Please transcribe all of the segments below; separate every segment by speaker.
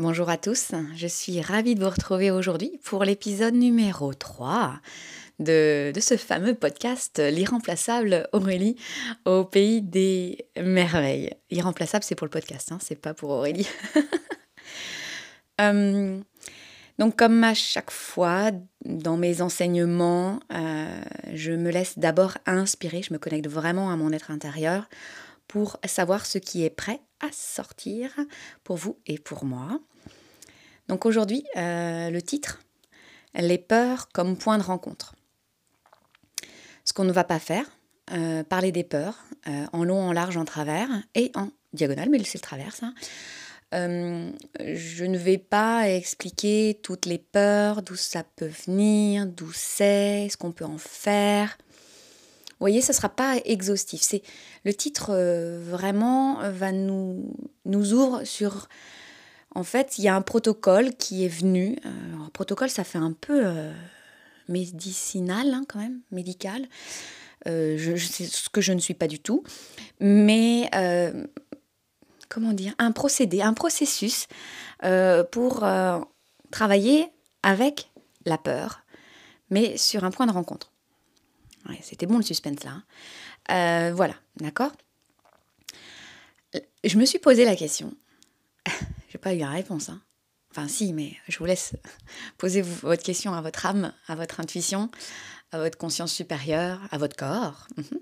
Speaker 1: Bonjour à tous, je suis ravie de vous retrouver aujourd'hui pour l'épisode numéro 3 de, ce fameux podcast L'irremplaçable Aurélie au pays des merveilles. Irremplaçable, c'est pour le podcast, hein, c'est pas pour Aurélie. Euh, donc comme à chaque fois dans mes enseignements, euh, je me laisse d'abord inspirer, je me connecte vraiment à mon être intérieur pour savoir ce qui est prêt à sortir pour vous et pour moi. Donc aujourd'hui, euh, le titre, les peurs comme point de rencontre. Ce qu'on ne va pas faire, euh, parler des peurs, euh, en long, en large, en travers et en diagonale, mais c'est le travers ça. je ne vais pas expliquer toutes les peurs, d'où ça peut venir, d'où c'est, ce qu'on peut en faire. Vous voyez, ce ne sera pas exhaustif. C'est le titre vraiment va nous nous ouvre sur en fait, il y a un protocole qui est venu. Euh, un protocole, ça fait un peu euh, médicinal hein, quand même, médical. Euh, je, ce que je ne suis pas du tout. Mais, comment dire, un procédé, un processus pour travailler avec la peur, mais sur un point de rencontre. C'était bon le suspense là. Hein. voilà, d'accord? Je me suis posé la question j'ai pas eu la réponse. Hein. Enfin, si, mais je vous laisse poser votre question à votre âme, à votre intuition, à votre conscience supérieure, à votre corps. Mhm.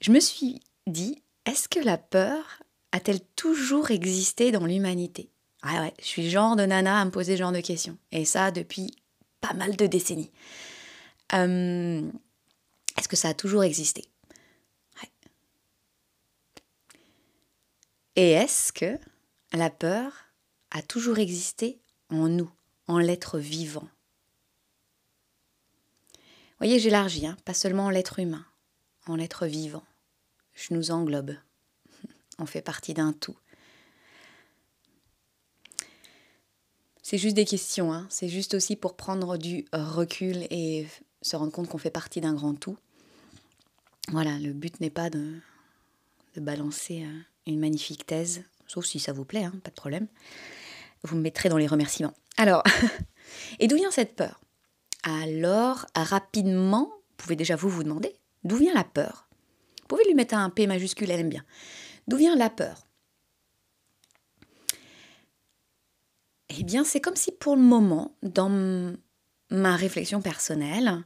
Speaker 1: Je me suis dit, est-ce que la peur a-t-elle toujours existé dans l'humanité? Ah ouais, je suis genre de nana à me poser ce genre de questions. Et ça depuis pas mal de décennies. Euh, est-ce que ça a toujours existé? Et est-ce que la peur a toujours existé en nous, en l'être vivant. Voyez, j'élargis, hein, pas seulement en l'être humain, en l'être vivant. Je nous englobe. On fait partie d'un tout. C'est juste des questions, hein. c'est juste aussi pour prendre du recul et se rendre compte qu'on fait partie d'un grand tout. Voilà, le but n'est pas de, balancer euh, une magnifique thèse sauf si ça vous plaît, hein, pas de problème. Vous me mettrez dans les remerciements. Alors, et d'où vient cette peur? Alors, rapidement, vous pouvez déjà vous vous demander, d'où vient la peur? Vous pouvez lui mettre un P majuscule, elle aime bien. D'où vient la peur? Eh bien, c'est comme si pour le moment, dans ma réflexion personnelle,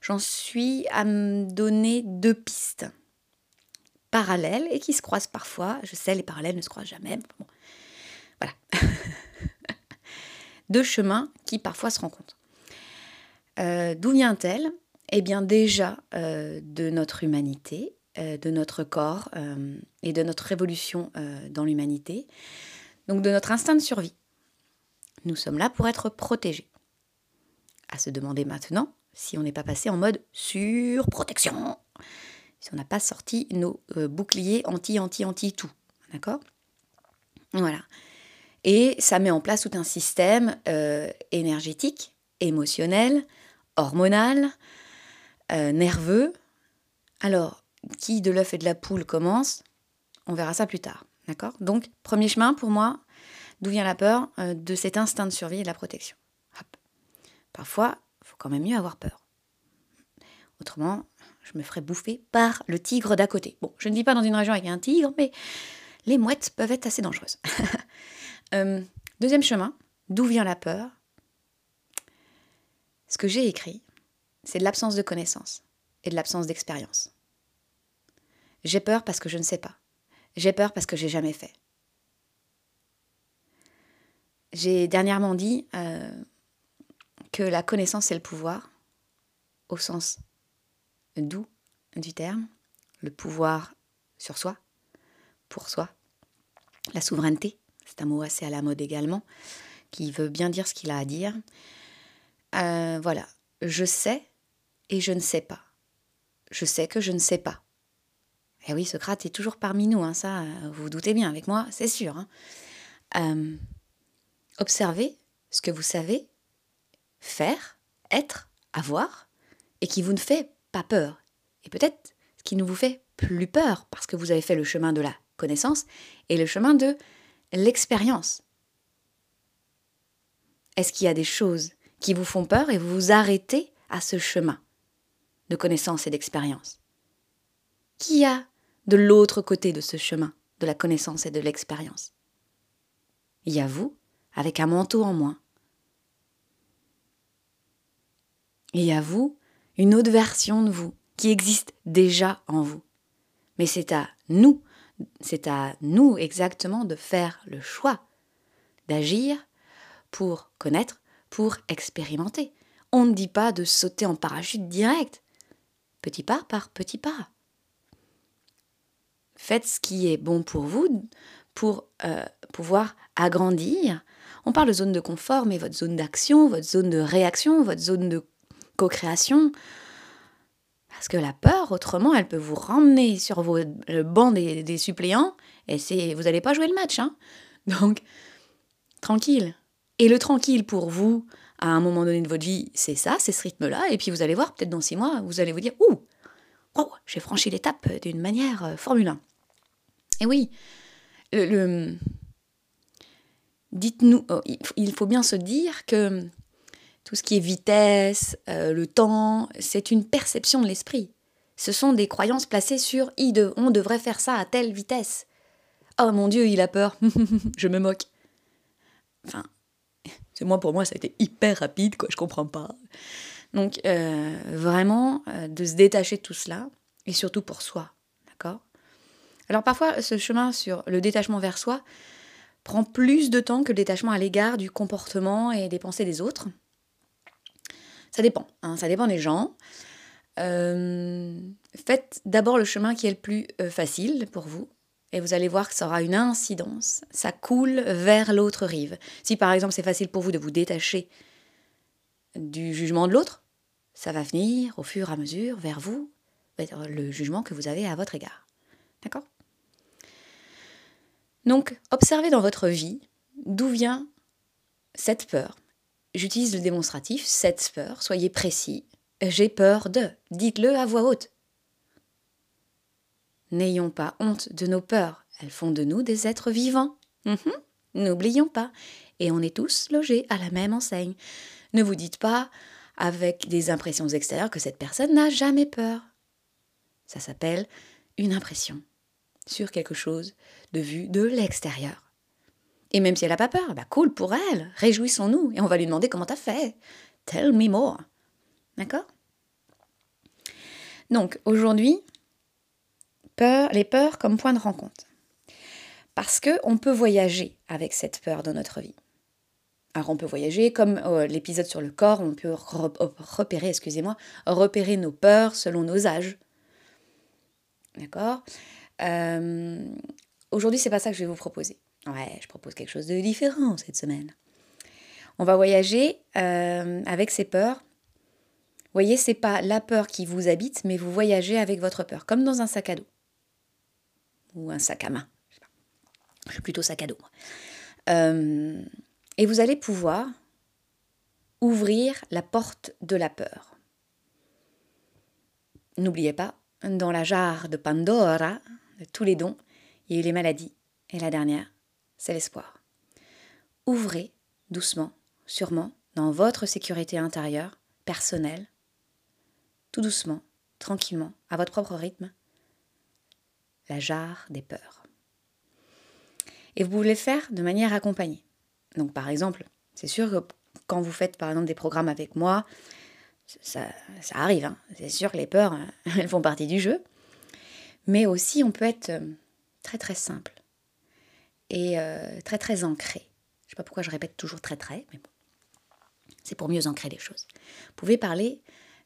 Speaker 1: j'en suis à me donner deux pistes parallèles et qui se croisent parfois. Je sais, les parallèles ne se croisent jamais. Voilà. Deux chemins qui parfois se rencontrent. Euh, d'où vient-elle? Eh bien déjà euh, de notre humanité, euh, de notre corps et de notre évolution dans l'humanité. Donc de notre instinct de survie. Nous sommes là pour être protégés. À se demander maintenant si on n'est pas passé en mode surprotection si on n'a pas sorti nos euh, boucliers anti-anti-anti-tout. D'accord? Voilà. Et ça met en place tout un système euh, énergétique, émotionnel, hormonal, euh, nerveux. Alors, qui de l'œuf et de la poule commence? On verra ça plus tard. D'accord? Donc, premier chemin pour moi, d'où vient la peur De cet instinct de survie et de la protection. Parfois, il faut quand même mieux avoir peur. Autrement, je me ferais bouffer par le tigre d'à côté. Bon, je ne vis pas dans une région avec un tigre, mais les mouettes peuvent être assez dangereuses. Euh, deuxième chemin, d'où vient la peur? Ce que j'ai écrit, c'est de l'absence de connaissance et de l'absence d'expérience. J'ai peur parce que je ne sais pas. J'ai peur parce que j'ai jamais fait. J'ai dernièrement dit euh, que la connaissance c'est le pouvoir, au sens doux du terme, le pouvoir sur soi, pour soi, la souveraineté, c'est un mot assez à la mode également, qui veut bien dire ce qu'il a à dire. Euh, voilà, je sais et je ne sais pas. Je sais que je ne sais pas. Eh oui, Socrate est toujours parmi nous, hein, ça, vous vous doutez bien avec moi, c'est sûr. Hein. Euh, observez ce que vous savez faire, être, avoir, et qui vous ne fait pas peur. Et peut-être ce qui nous vous fait plus peur, parce que vous avez fait le chemin de la connaissance et le chemin de l'expérience. Est-ce qu'il y a des choses qui vous font peur et vous vous arrêtez à ce chemin de connaissance et d'expérience? Qui a de l'autre côté de ce chemin de la connaissance et de l'expérience? Il y a vous, avec un manteau en moins. Il y a vous, une autre version de vous qui existe déjà en vous. Mais c'est à nous, c'est à nous exactement de faire le choix d'agir pour connaître, pour expérimenter. On ne dit pas de sauter en parachute direct, petit pas par petit pas. Faites ce qui est bon pour vous pour euh, pouvoir agrandir. On parle de zone de confort, mais votre zone d'action, votre zone de réaction, votre zone de co-création, parce que la peur, autrement, elle peut vous ramener sur vos, le banc des, suppléants et c'est, vous n'allez pas jouer le match. Hein Donc, tranquille. Et le tranquille pour vous, à un moment donné de votre vie, c'est ça, c'est ce rythme-là. Et puis vous allez voir, peut-être dans six mois, vous allez vous dire Ouh, j'ai franchi l'étape d'une manière euh, Formule 1. Et oui, le, dites-nous, oh, il faut bien se dire que tout ce qui est vitesse, euh, le temps, c'est une perception de l'esprit. Ce sont des croyances placées sur on devrait faire ça à telle vitesse. Oh mon Dieu, il a peur. je me moque. Enfin, c'est moi pour moi, ça a été hyper rapide, quoi. Je comprends pas. Donc euh, vraiment euh, de se détacher de tout cela et surtout pour soi, d'accord? Alors parfois, ce chemin sur le détachement vers soi prend plus de temps que le détachement à l'égard du comportement et des pensées des autres. Ça dépend, hein, ça dépend des gens. Euh, faites d'abord le chemin qui est le plus euh, facile pour vous, et vous allez voir que ça aura une incidence. Ça coule vers l'autre rive. Si par exemple c'est facile pour vous de vous détacher du jugement de l'autre, ça va venir au fur et à mesure vers vous, le jugement que vous avez à votre égard. D'accord? Donc, observez dans votre vie d'où vient cette peur, J'utilise le démonstratif, cette peur, soyez précis. J'ai peur de. Dites-le à voix haute. N'ayons pas honte de nos peurs, elles font de nous des êtres vivants. Mhm. N'oublions pas. Et on est tous logés à la même enseigne. Ne vous dites pas, avec des impressions extérieures, que cette personne n'a jamais peur. Ça s'appelle une impression sur quelque chose de vue de l'extérieur. Et même si elle n'a pas peur, bah cool pour elle, réjouissons-nous et on va lui demander comment t'as fait. Tell me more. D'accord? Donc aujourd'hui, peur, les peurs comme point de rencontre. Parce qu'on peut voyager avec cette peur dans notre vie. Alors on peut voyager comme euh, l'épisode sur le corps, on peut repérer, excusez-moi, repérer nos peurs selon nos âges. D'accord? Euh, Aujourd'hui, c'est pas ça que je vais vous proposer. Ouais, je propose quelque chose de différent cette semaine. On va voyager euh, avec ses peurs. Voyez, c'est pas la peur qui vous habite, mais vous voyagez avec votre peur, comme dans un sac à dos. Ou un sac à main. Je suis plutôt sac à dos. Euh, et vous allez pouvoir ouvrir la porte de la peur. N'oubliez pas, dans la jarre de Pandora, de tous les dons, il y a eu les maladies. Et la dernière, c'est l'espoir. Ouvrez doucement, sûrement, dans votre sécurité intérieure, personnelle, tout doucement, tranquillement, à votre propre rythme, la jarre des peurs. Et vous pouvez le faire de manière accompagnée. Donc par exemple, c'est sûr que quand vous faites par exemple des programmes avec moi, ça, arrive, hein. c'est sûr que les peurs, elles font partie du jeu. Mais aussi, on peut être euh, très très simple et euh, très très ancré. Je ne sais pas pourquoi je répète toujours très très, mais bon. C'est pour mieux ancrer les choses. Vous pouvez parler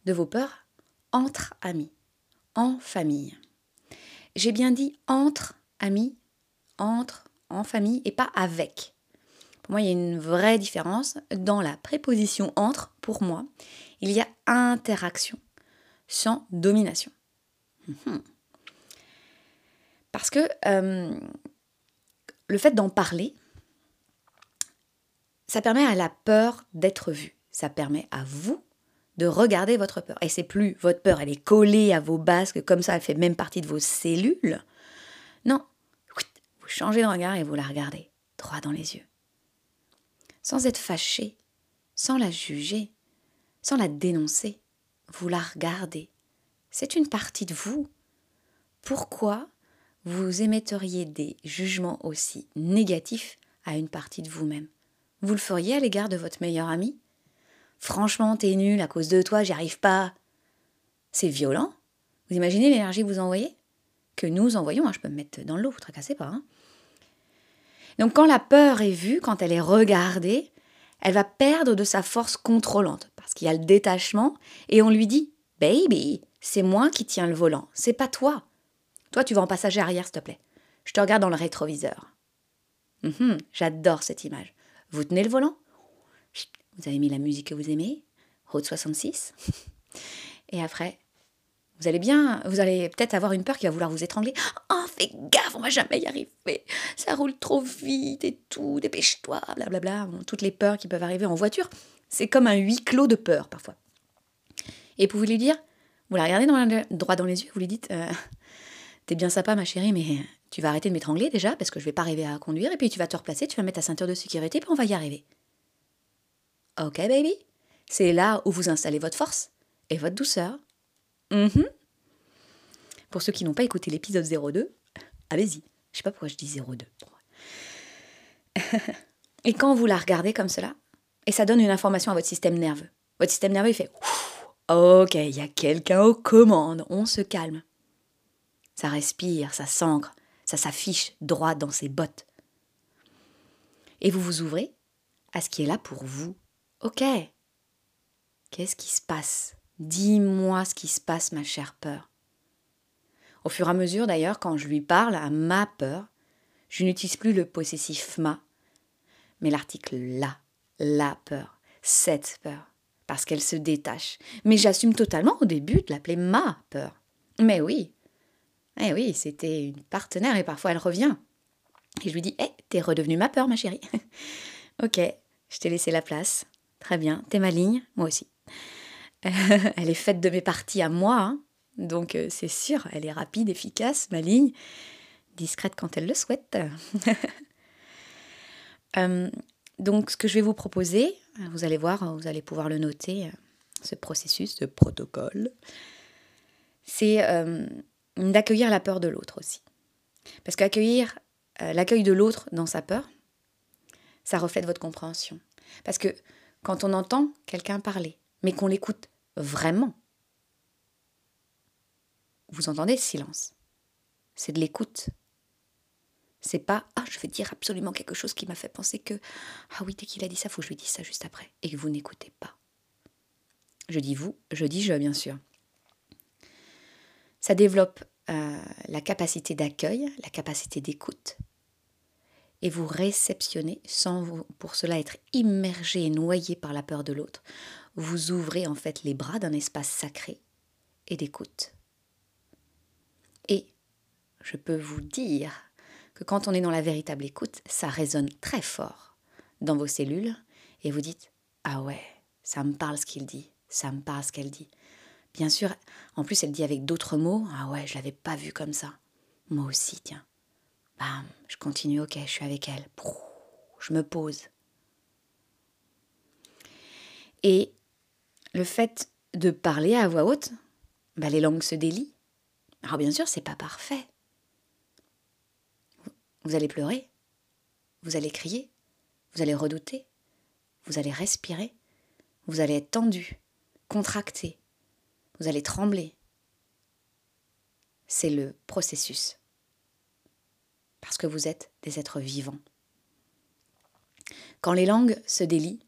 Speaker 1: de vos peurs entre amis, en famille. J'ai bien dit entre amis, entre, en famille et pas avec. Pour moi, il y a une vraie différence. Dans la préposition entre, pour moi, il y a interaction sans domination. Mhm. Parce que euh, le fait d'en parler, ça permet à la peur d'être vue. Ça permet à vous de regarder votre peur. Et c'est plus votre peur, elle est collée à vos basques, comme ça, elle fait même partie de vos cellules. Non, vous changez de regard et vous la regardez droit dans les yeux. Sans être fâché, sans la juger, sans la dénoncer. Vous la regardez. C'est une partie de vous. Pourquoi vous émetteriez des jugements aussi négatifs à une partie de vous-même Vous le feriez à l'égard de votre meilleur ami? Franchement, t'es nul à cause de toi, j'y arrive pas. C'est violent. Vous imaginez l'énergie que vous envoyez? Que nous envoyons, hein, je peux me mettre dans l'eau, vous tracassez pas. Hein. Donc quand la peur est vue, quand elle est regardée, elle va perdre de sa force contrôlante, parce qu'il y a le détachement, et on lui dit Baby, c'est moi qui tiens le volant, c'est pas toi. Toi, tu vas en passager arrière, s'il te plaît. Je te regarde dans le rétroviseur. Mhm, j'adore cette image. Vous tenez le volant? Vous avez mis la musique que vous aimez Route 66 Et après, vous allez bien, vous allez peut-être avoir une peur qui va vouloir vous étrangler. Oh, fais gaffe, on va jamais y arriver. Ça roule trop vite et tout, dépêche-toi, blablabla. toutes les peurs qui peuvent arriver en voiture, c'est comme un huis clos de peur parfois. Et vous lui dire, vous la regardez droit dans les yeux, vous lui dites euh, T'es bien sympa, ma chérie, mais tu vas arrêter de m'étrangler déjà, parce que je vais pas arriver à conduire, et puis tu vas te replacer, tu vas mettre ta ceinture de sécurité, puis on va y arriver. Ok, baby C'est là où vous installez votre force et votre douceur. Mhm. Pour ceux qui n'ont pas écouté l'épisode 02, allez-y. Je sais pas pourquoi je dis 02. et quand vous la regardez comme cela, et ça donne une information à votre système nerveux. Votre système nerveux, il fait Ok, il y a quelqu'un aux commandes, on se calme. Ça respire, ça s'ancre, ça s'affiche droit dans ses bottes. Et vous vous ouvrez à ce qui est là pour vous. Ok. Qu'est-ce qui se passe? Dis-moi ce qui se passe, ma chère peur. Au fur et à mesure, d'ailleurs, quand je lui parle à ma peur, je n'utilise plus le possessif ma, mais l'article la, la peur, cette peur, parce qu'elle se détache. Mais j'assume totalement au début de l'appeler ma peur. Mais oui, eh oui, c'était une partenaire et parfois elle revient. Et je lui dis, eh, t'es redevenue ma peur, ma chérie. ok, je t'ai laissé la place. Très bien, t'es ma ligne, moi aussi. elle est faite de mes parties à moi, hein. donc euh, c'est sûr, elle est rapide, efficace, ma ligne, discrète quand elle le souhaite. Euh, donc ce que je vais vous proposer, vous allez voir, vous allez pouvoir le noter, euh, ce processus, ce protocole, c'est d'accueillir la peur de l'autre aussi. Parce qu'accueillir l'accueil de l'autre dans sa peur, ça reflète votre compréhension. Parce que quand on entend quelqu'un parler, mais qu'on l'écoute vraiment. Vous entendez silence. C'est de l'écoute. C'est pas ah je vais dire absolument quelque chose qui m'a fait penser que ah oui dès qu'il a dit ça faut que je lui dise ça juste après et que vous n'écoutez pas. Je dis vous, je dis je bien sûr. Ça développe euh, la capacité d'accueil, la capacité d'écoute, et vous réceptionnez sans pour cela être immergé et noyé par la peur de l'autre. Vous ouvrez en fait les bras d'un espace sacré et d'écoute. Et je peux vous dire que quand on est dans la véritable écoute, ça résonne très fort dans vos cellules et vous dites Ah ouais, ça me parle ce qu'il dit, ça me parle ce qu'elle dit. Bien sûr, en plus elle dit avec d'autres mots Ah ouais, je l'avais pas vu comme ça. Moi aussi, tiens. Bam, je continue, ok, je suis avec elle. Je me pose. Et le fait de parler à voix haute, bah, les langues se délient. Alors bien sûr, c'est pas parfait. Vous allez pleurer, vous allez crier, vous allez redouter, vous allez respirer, vous allez être tendu, contracté, vous allez trembler. C'est le processus parce que vous êtes des êtres vivants. Quand les langues se délient,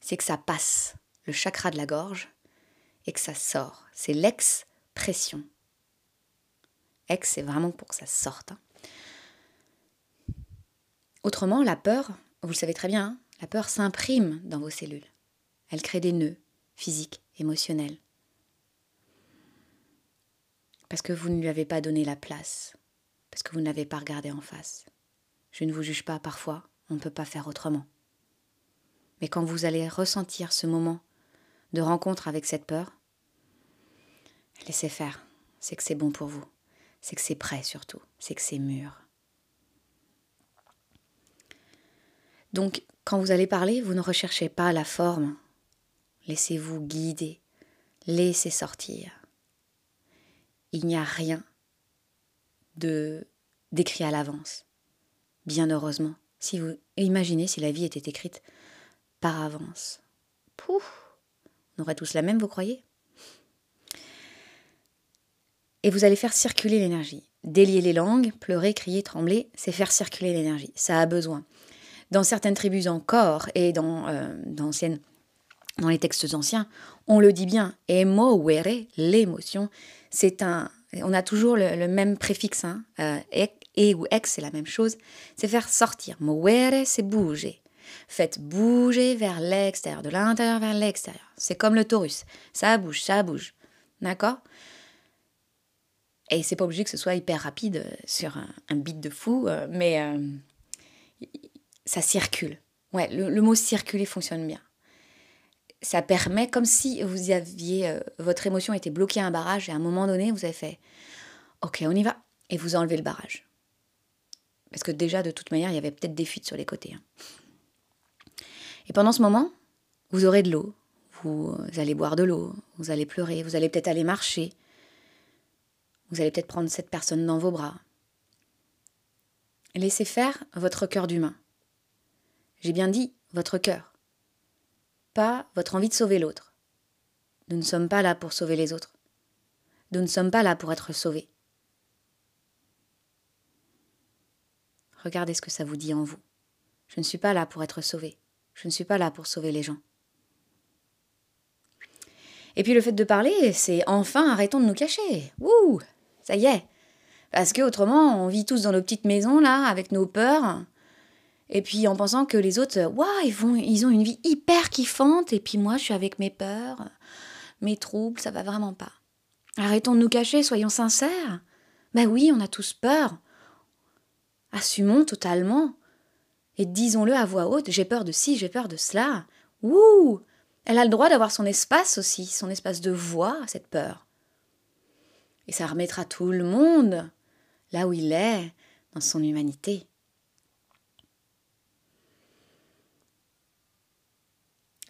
Speaker 1: c'est que ça passe le chakra de la gorge et que ça sort. C'est l'expression. Ex, c'est vraiment pour que ça sorte. Hein. Autrement, la peur, vous le savez très bien, hein, la peur s'imprime dans vos cellules. Elle crée des nœuds physiques, émotionnels. Parce que vous ne lui avez pas donné la place parce que vous n'avez pas regardé en face. Je ne vous juge pas parfois, on ne peut pas faire autrement. Mais quand vous allez ressentir ce moment de rencontre avec cette peur, laissez faire, c'est que c'est bon pour vous, c'est que c'est prêt surtout, c'est que c'est mûr. Donc, quand vous allez parler, vous ne recherchez pas la forme, Laissez-vous guider. Laissez sortir. Il n'y a rien de d'écrit à l'avance. Bien heureusement. Si vous imaginez si la vie était écrite par avance. Pouf, on aurait tous la même, vous croyez? Et vous allez faire circuler l'énergie. Délier les langues, pleurer, crier, trembler, c'est faire circuler l'énergie. Ça a besoin. Dans certaines tribus encore et dans, euh, dans les textes anciens, on le dit bien. Emoere, l'émotion, c'est un. On a toujours le, même préfixe. Hein, euh, et ou ex, c'est la même chose. C'est faire sortir. Moere, c'est bouger. Faites bouger vers l'extérieur, de l'intérieur vers l'extérieur. C'est comme le taurus. Ça bouge, ça bouge. D'accord? Et c'est pas obligé que ce soit hyper rapide euh, sur un, beat de fou, euh, mais ça circule. Ouais, le, mot circuler fonctionne bien. Ça permet, comme si vous aviez, votre émotion était bloquée à un barrage et à un moment donné, vous avez fait Ok, on y va. Et vous enlevez le barrage. Parce que déjà, de toute manière, il y avait peut-être des fuites sur les côtés. Hein. Et pendant ce moment, vous aurez de l'eau. Vous allez boire de l'eau, vous allez pleurer, vous allez peut-être aller marcher. Vous allez peut-être prendre cette personne dans vos bras. Laissez faire votre cœur d'humain. J'ai bien dit votre cœur, pas votre envie de sauver l'autre. Nous ne sommes pas là pour sauver les autres. Nous ne sommes pas là pour être sauvés. Regardez ce que ça vous dit en vous. Je ne suis pas là pour être sauvé. Je ne suis pas là pour sauver les gens. Et puis le fait de parler, c'est enfin arrêtons de nous cacher. Ouh, ça y est. Parce que autrement, on vit tous dans nos petites maisons là, avec nos peurs. Et puis en pensant que les autres, waouh, ils, vont, ils ont une vie hyper kiffante. Et puis moi, je suis avec mes peurs, mes troubles, ça va vraiment pas. Arrêtons de nous cacher, soyons sincères. Ben oui, on a tous peur. Assumons totalement. Et disons-le à voix haute, j'ai peur de ci, j'ai peur de cela. Ouh Elle a le droit d'avoir son espace aussi, son espace de voix, cette peur. Et ça remettra tout le monde là où il est, dans son humanité.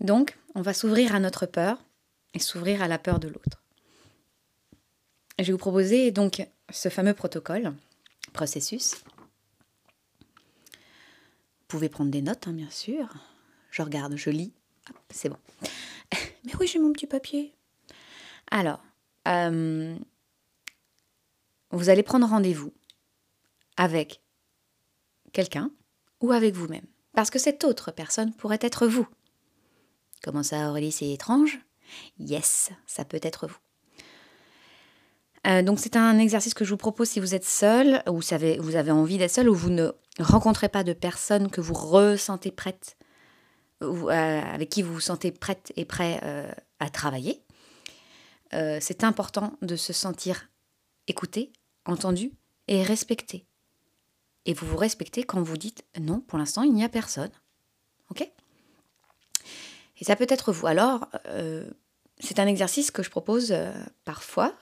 Speaker 1: Donc, on va s'ouvrir à notre peur et s'ouvrir à la peur de l'autre. Je vais vous proposer donc ce fameux protocole, processus, pouvez prendre des notes, hein, bien sûr. Je regarde, je lis. C'est bon. Mais oui, j'ai mon petit papier. Alors, euh, vous allez prendre rendez-vous avec quelqu'un ou avec vous-même. Parce que cette autre personne pourrait être vous. Comment ça, Aurélie, c'est étrange? Yes, ça peut être vous. Euh, donc c'est un exercice que je vous propose si vous êtes seul, ou avez, vous avez envie d'être seul, ou vous ne rencontrez pas de personne que vous ressentez prête, ou, euh, avec qui vous vous sentez prête et prêt euh, à travailler. c'est important de se sentir écouté, entendu et respecté. Et vous vous respectez quand vous dites non, pour l'instant, il n'y a personne. Ok? Et ça peut être vous. Alors, c'est un exercice que je propose euh, parfois.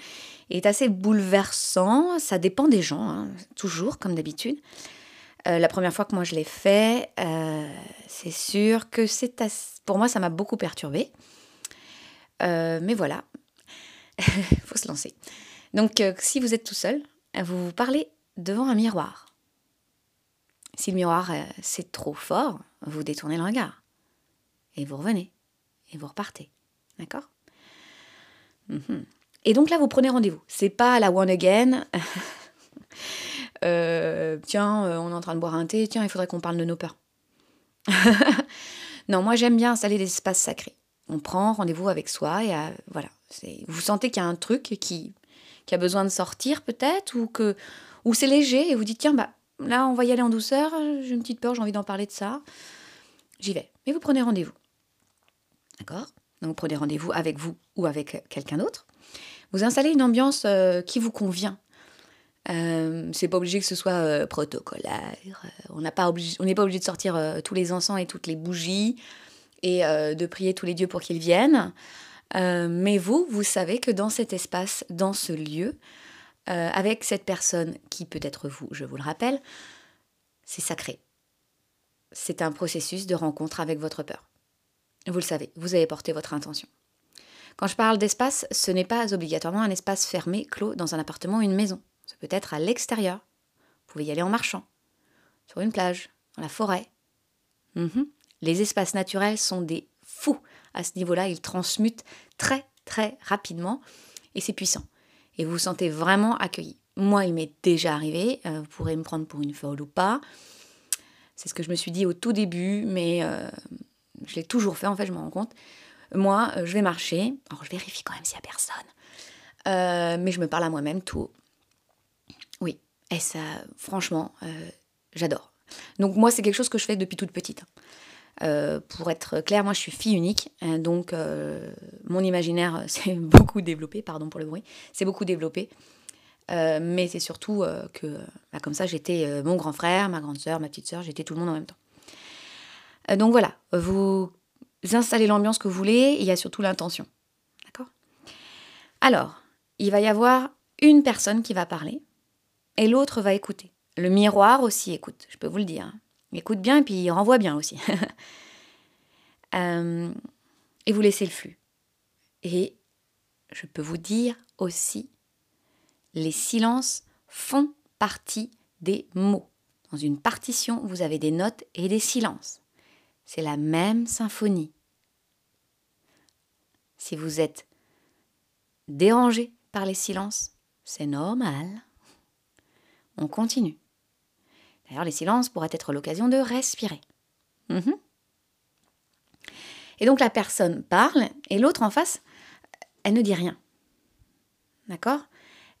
Speaker 1: Il est assez bouleversant. Ça dépend des gens, hein, toujours, comme d'habitude. Euh, la première fois que moi je l'ai fait, euh, c'est sûr que c'est pour moi ça m'a beaucoup perturbé. mais voilà, il faut se lancer. Donc si vous êtes tout seul, vous vous parlez devant un miroir. Si le miroir c'est trop fort, vous détournez le regard et vous revenez et vous repartez. D'accord? Mhm. Et donc là, vous prenez rendez-vous. C'est pas la one again. Euh, tiens, euh, on est en train de boire un thé. Tiens, il faudrait qu'on parle de nos peurs. non, moi j'aime bien installer des espaces sacrés. On prend rendez-vous avec soi et euh, voilà. Vous sentez qu'il y a un truc qui, qui a besoin de sortir peut-être ou que ou c'est léger et vous dites tiens bah là on va y aller en douceur. J'ai une petite peur, j'ai envie d'en parler de ça. J'y vais. Mais vous prenez rendez-vous. D'accord donc prenez rendez-vous avec vous ou avec quelqu'un d'autre. Vous installez une ambiance euh, qui vous convient. Euh, c'est pas obligé que ce soit euh, protocolaire. on n'est pas obligé de sortir tous les encens et toutes les bougies et de prier tous les dieux pour qu'ils viennent. mais vous, vous savez que dans cet espace, dans ce lieu, avec cette personne qui peut être vous, je vous le rappelle, c'est sacré. C'est un processus de rencontre avec votre peur. Vous le savez, vous avez porté votre intention. Quand je parle d'espace, ce n'est pas obligatoirement un espace fermé, clos, dans un appartement ou une maison. Ça peut être à l'extérieur. Vous pouvez y aller en marchant, sur une plage, dans la forêt. Mhm. Les espaces naturels sont des fous à ce niveau-là. Ils transmutent très, très rapidement et c'est puissant. Et vous vous sentez vraiment accueilli. Moi, il m'est déjà arrivé. Euh, vous pourrez me prendre pour une folle ou pas. C'est ce que je me suis dit au tout début, mais euh, je l'ai toujours fait, en fait, je me rends compte. Moi, euh, je vais marcher. Alors, je vérifie quand même s'il n'y a personne. mais je me parle à moi-même tout Oui. Et ça, franchement, j'adore. Donc, moi, c'est quelque chose que je fais depuis toute petite. pour être clair, moi je suis fille unique, hein, donc mon imaginaire s'est beaucoup développé, pardon pour le bruit, c'est beaucoup développé. Euh, mais c'est surtout euh, que, bah, comme ça, j'étais euh, mon grand frère, ma grande sœur, ma petite sœur, j'étais tout le monde en même temps. Donc voilà, vous installez l'ambiance que vous voulez, il y a surtout l'intention. D'accord? Alors, il va y avoir une personne qui va parler et l'autre va écouter. Le miroir aussi écoute, je peux vous le dire. Il écoute bien et puis il renvoie bien aussi. et vous laissez le flux. Et je peux vous dire aussi les silences font partie des mots. Dans une partition, vous avez des notes et des silences. C'est la même symphonie. Si vous êtes dérangé par les silences, c'est normal. On continue. D'ailleurs, les silences pourraient être l'occasion de respirer. Mhm. Et donc la personne parle et l'autre en face, elle ne dit rien. D'accord?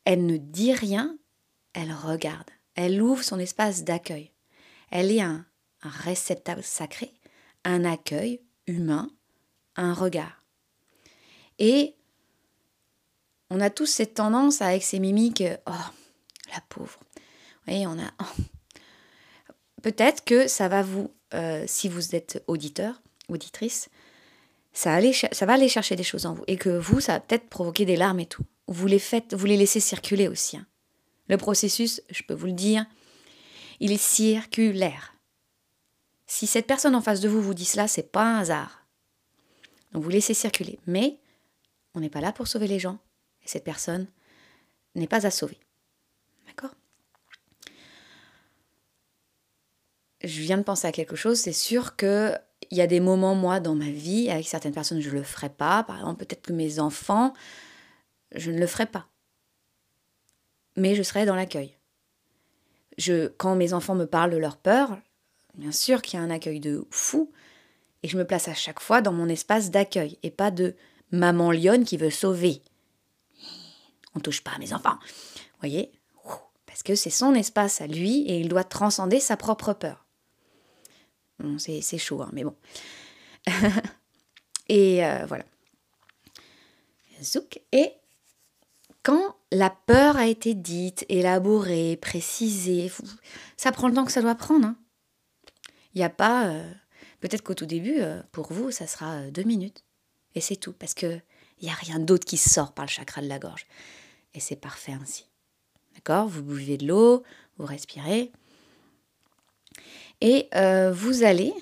Speaker 1: Elle ne dit rien, elle regarde, elle ouvre son espace d'accueil. Elle est un, réceptacle sacré, un accueil humain, un regard. Et on a tous cette tendance avec ces mimiques, oh, la pauvre. Vous on a. Oh. Peut-être que ça va vous, euh, si vous êtes auditeur, auditrice, ça, ça va aller chercher des choses en vous. Et que vous, ça va peut-être provoquer des larmes et tout vous les faites, vous les laissez circuler aussi. Hein. Le processus, je peux vous le dire, il est circulaire. Si cette personne en face de vous vous dit cela, c'est pas un hasard. Donc vous laissez circuler. Mais on n'est pas là pour sauver les gens. Et cette personne n'est pas à sauver. D'accord? Je viens de penser à quelque chose. C'est sûr qu'il y a des moments, moi, dans ma vie, avec certaines personnes, je ne le ferai pas. Par exemple, peut-être que mes enfants, je ne le ferai pas. Mais je serai dans l'accueil. Quand mes enfants me parlent de leur peur, bien sûr qu'il y a un accueil de fou, et je me place à chaque fois dans mon espace d'accueil, et pas de maman lionne qui veut sauver. On touche pas à mes enfants. Voyez? Parce que c'est son espace à lui, et il doit transcender sa propre peur. C'est chaud, hein, mais bon. et euh, voilà. Zouk. Et quand la peur a été dite, élaborée, précisée, ça prend le temps que ça doit prendre. Hein. Il n'y a pas... Euh, peut-être qu'au tout début, euh, pour vous, ça sera euh, deux minutes. Et c'est tout, parce qu'il n'y a rien d'autre qui sort par le chakra de la gorge. Et c'est parfait ainsi. D'accord? Vous buvez de l'eau, vous respirez. Et vous allez...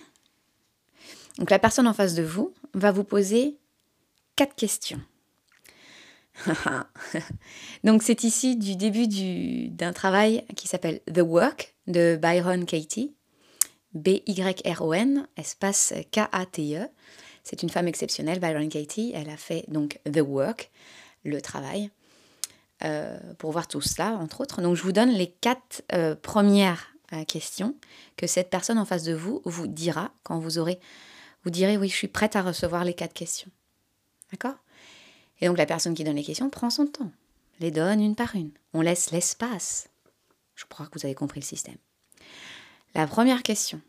Speaker 1: Donc la personne en face de vous va vous poser quatre questions. Donc c'est ici du début d'un travail qui s'appelle The Work de Byron Katie. B-Y-R-O-N, espace K-A-T-E. C'est une femme exceptionnelle, Byron Katie. Elle a fait donc The Work, le travail, euh, pour voir tout cela, entre autres. Donc je vous donne les quatre euh, premières euh, questions que cette personne en face de vous vous dira quand vous aurez. Vous direz oui, je suis prête à recevoir les quatre questions. D'accord? Et donc la personne qui donne les questions prend son temps, les donne une par une. On laisse l'espace. Je crois que vous avez compris le système. La première question,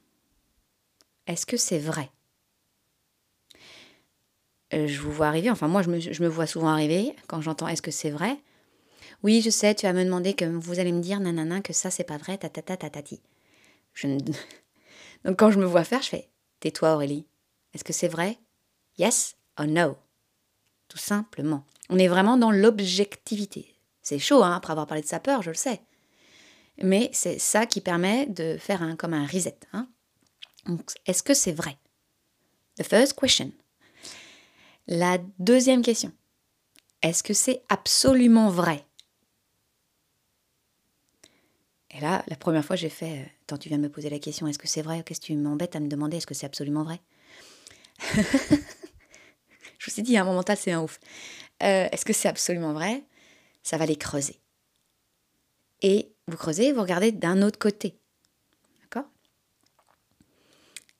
Speaker 1: est-ce que c'est vrai? Euh, Je vous vois arriver, enfin moi je me, vois souvent arriver quand j'entends est-ce que c'est vrai? Oui, je sais, tu vas me demander que vous allez me dire nanana que ça c'est pas vrai, tatati. Je Donc quand je me vois faire, je fais tais-toi Aurélie. Est-ce que c'est vrai? Yes or no? Tout simplement. On est vraiment dans l'objectivité. C'est chaud, hein, après avoir parlé de sa peur, je le sais. Mais c'est ça qui permet de faire un, comme un reset. Hein. Est-ce que c'est vrai? The first question. La deuxième question. Est-ce que c'est absolument vrai? Et là, la première fois, j'ai fait, euh, Attends, tu viens me poser la question, est-ce que c'est vrai? Qu'est-ce que tu m'embêtes à me demander, est-ce que c'est absolument vrai? Je me suis dit, un moment mental, c'est un ouf. Euh, est-ce que c'est absolument vrai? Ça va les creuser. Et vous creusez, vous regardez d'un autre côté. D'accord?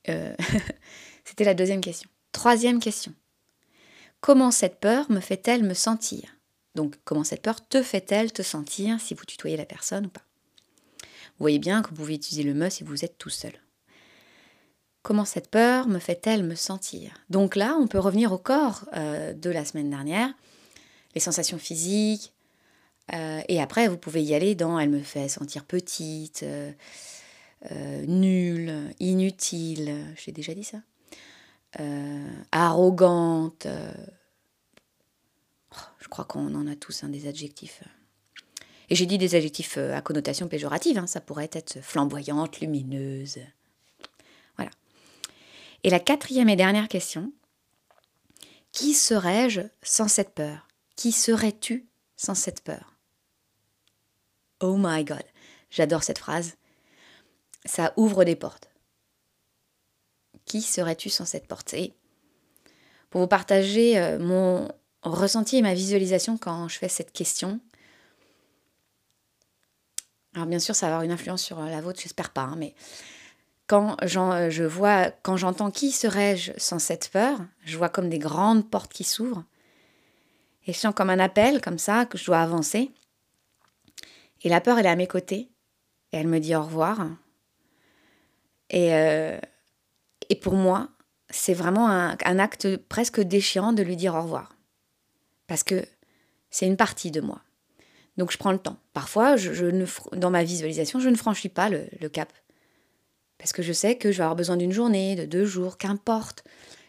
Speaker 1: Euh, C'était la deuxième question. Troisième question. Comment cette peur me fait-elle me sentir? Donc, comment cette peur te fait-elle te sentir si vous tutoyez la personne ou pas? Vous voyez bien que vous pouvez utiliser le me si vous êtes tout seul. Comment cette peur me fait-elle me sentir? Donc là, on peut revenir au corps euh, de la semaine dernière, les sensations physiques, euh, et après, vous pouvez y aller dans elle me fait sentir petite, euh, nulle, inutile, j'ai déjà dit ça, arrogante, je crois qu'on en a tous des adjectifs. Et j'ai dit des adjectifs euh, à connotation péjorative, hein. ça pourrait être flamboyante, lumineuse. Voilà. Et la quatrième et dernière question, qui serais-je sans cette peur? Qui serais-tu sans cette peur? Oh my god, j'adore cette phrase. Ça ouvre des portes. Qui serais-tu sans cette porte? Et pour vous partager euh, mon, ressenti et ma visualisation quand je fais cette question. Alors bien sûr, ça va avoir une influence sur la vôtre, j'espère pas, hein, mais quand je vois, quand j'entends qui serais-je sans cette peur, je vois comme des grandes portes qui s'ouvrent et je sens comme un appel, comme ça, que je dois avancer. Et la peur, elle est à mes côtés et elle me dit au revoir. Et, euh, et pour moi, c'est vraiment un, acte presque déchirant de lui dire au revoir parce que c'est une partie de moi. Donc je prends le temps. Parfois, je, ne, dans ma visualisation, je ne franchis pas le, cap. Parce que je sais que je vais avoir besoin d'une journée, de deux jours, qu'importe.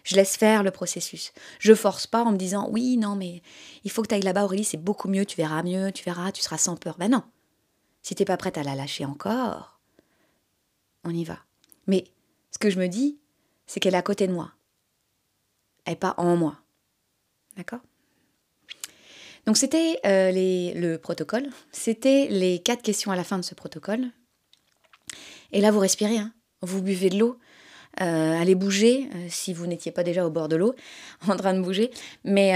Speaker 1: Je laisse faire le processus. Je force pas en me disant oui, non, mais il faut que tu ailles là-bas, Aurélie, c'est beaucoup mieux, tu verras mieux, tu verras, tu seras sans peur. Ben non. Si t'es pas prête à la lâcher encore, on y va. Mais ce que je me dis, c'est qu'elle est à côté de moi. Elle n'est pas en moi. D'accord? Donc c'était euh, le protocole, c'était les quatre questions à la fin de ce protocole. Et là, vous respirez, hein. vous buvez de l'eau, euh, allez bouger, euh, si vous n'étiez pas déjà au bord de l'eau, en train de bouger. Mais,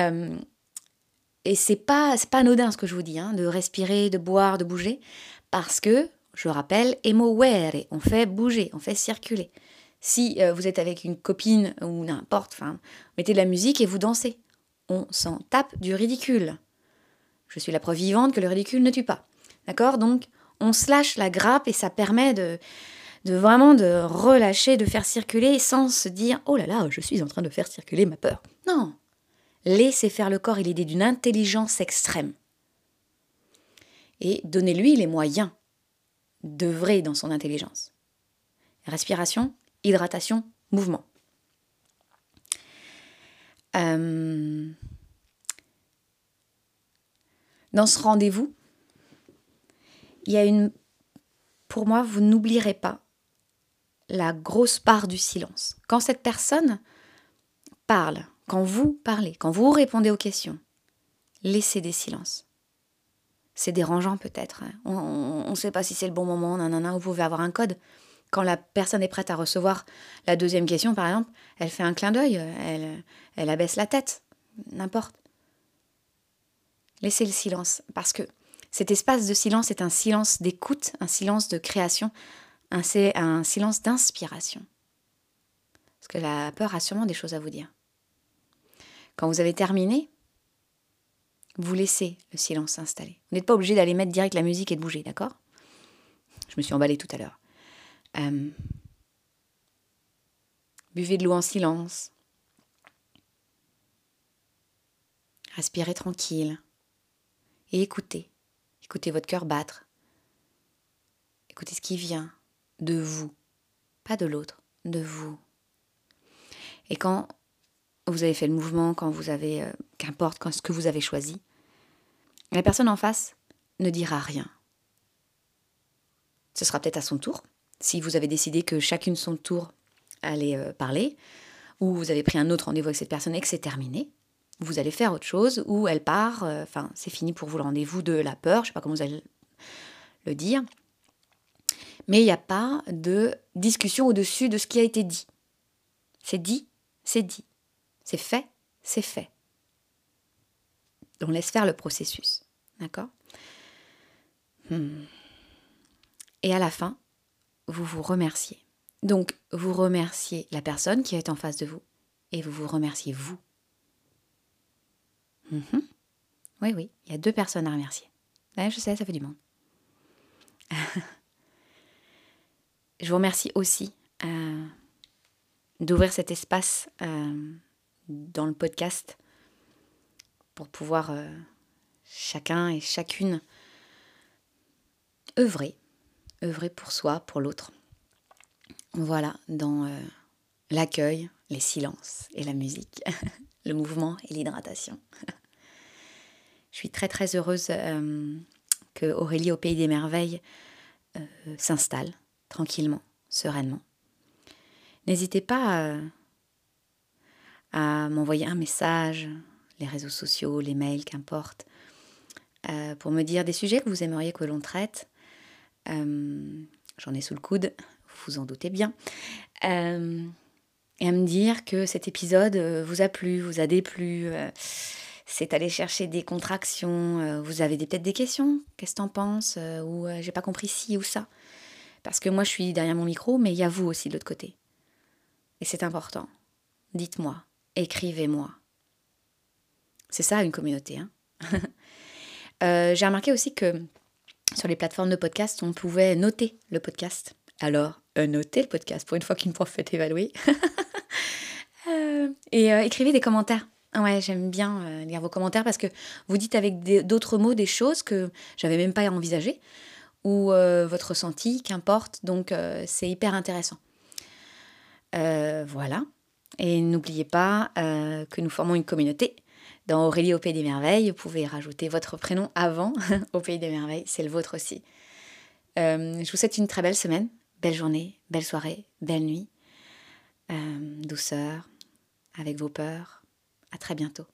Speaker 1: et c'est pas, pas anodin ce que je vous dis, hein, de respirer, de boire, de bouger, parce que, je rappelle, emovere, on fait bouger, on fait circuler. Si vous êtes avec une copine ou n'importe, mettez de la musique et vous dansez. On s'en tape du ridicule. Je suis la preuve vivante que le ridicule ne tue pas. D'accord? Donc, on se lâche la grappe et ça permet de, vraiment de relâcher, de faire circuler sans se dire oh là là, je suis en train de faire circuler ma peur. Non. Laissez faire le corps, est d'une intelligence extrême. Et donnez-lui les moyens d'œuvrer dans son intelligence. Respiration, hydratation, mouvement. Euh, dans ce rendez-vous, il y a une... Pour moi, vous n'oublierez pas la grosse part du silence. Quand cette personne parle, quand vous parlez, quand vous répondez aux questions, laissez des silences. C'est dérangeant peut-être. On ne sait pas si c'est le bon moment, nanana, vous pouvez avoir un code. Quand la personne est prête à recevoir la deuxième question, par exemple, elle fait un clin d'œil, elle, elle abaisse la tête, n'importe. Laissez le silence, parce que cet espace de silence est un silence d'écoute, un silence de création, un silence d'inspiration. Parce que la peur a sûrement des choses à vous dire. Quand vous avez terminé, vous laissez le silence s'installer. Vous n'êtes pas obligé d'aller mettre direct la musique et de bouger, d'accord? Je me suis emballée tout à l'heure. Euh, buvez de l'eau en silence. Respirez tranquille et écoutez. Écoutez votre cœur battre. Écoutez ce qui vient de vous, pas de l'autre, de vous. Et quand vous avez fait le mouvement, quand vous avez, euh, qu'importe, ce que vous avez choisi, la personne en face ne dira rien. Ce sera peut-être à son tour, si vous avez décidé que chacune son tour allait euh, parler, ou vous avez pris un autre rendez-vous avec cette personne et que c'est terminé, vous allez faire autre chose, ou elle part, euh, enfin, c'est fini pour vous le rendez-vous de la peur, je sais pas comment vous allez le dire. Mais il n'y a pas de discussion au-dessus de ce qui a été dit. C'est dit, c'est dit. C'est fait, c'est fait. On laisse faire le processus. D'accord? Hmm. Et à la fin, vous vous remerciez. Donc, vous remerciez la personne qui est en face de vous et vous vous remerciez vous. Mhm. Oui, oui, il y a deux personnes à remercier. je sais, ça fait du monde. je vous remercie aussi euh, d'ouvrir cet espace euh, dans le podcast pour pouvoir euh, chacun et chacune œuvrer, œuvrer pour soi, pour l'autre. Voilà, dans l'accueil, les silences et la musique, le mouvement et l'hydratation. Je suis très très heureuse que Aurélie au Pays des Merveilles s'installe tranquillement, sereinement. N'hésitez pas à, m'envoyer un message, les réseaux sociaux, les mails, qu'importe, euh, pour me dire des sujets que vous aimeriez que l'on traite. Euh, j'en ai sous le coude, vous vous en doutez bien. Euh, et à me dire que cet épisode vous a plu, vous a déplu. c'est aller chercher des contractions. vous avez peut-être des questions. Qu'est-ce que t'en penses Ou j'ai pas compris ci ou ça. Parce que moi, je suis derrière mon micro, mais il y a vous aussi de l'autre côté. Et c'est important. Dites-moi, écrivez-moi. C'est ça une communauté. Hein euh, J'ai remarqué aussi que sur les plateformes de podcast, on pouvait noter le podcast. Alors, euh, notez le podcast pour une fois qu'une prof fait évaluer. Euh, et écrivez des commentaires. Ouais, j'aime bien lire vos commentaires parce que vous dites avec d'autres mots des choses que j'avais même pas envisagées ou euh, votre ressenti, qu'importe. Donc euh, c'est hyper intéressant. Euh, voilà. Et n'oubliez pas que nous formons une communauté. Dans Aurélie au Pays des Merveilles, vous pouvez rajouter votre prénom avant au Pays des Merveilles, c'est le vôtre aussi. je vous souhaite une très belle semaine, belle journée, belle soirée, belle nuit, douceur, avec vos peurs. À très bientôt.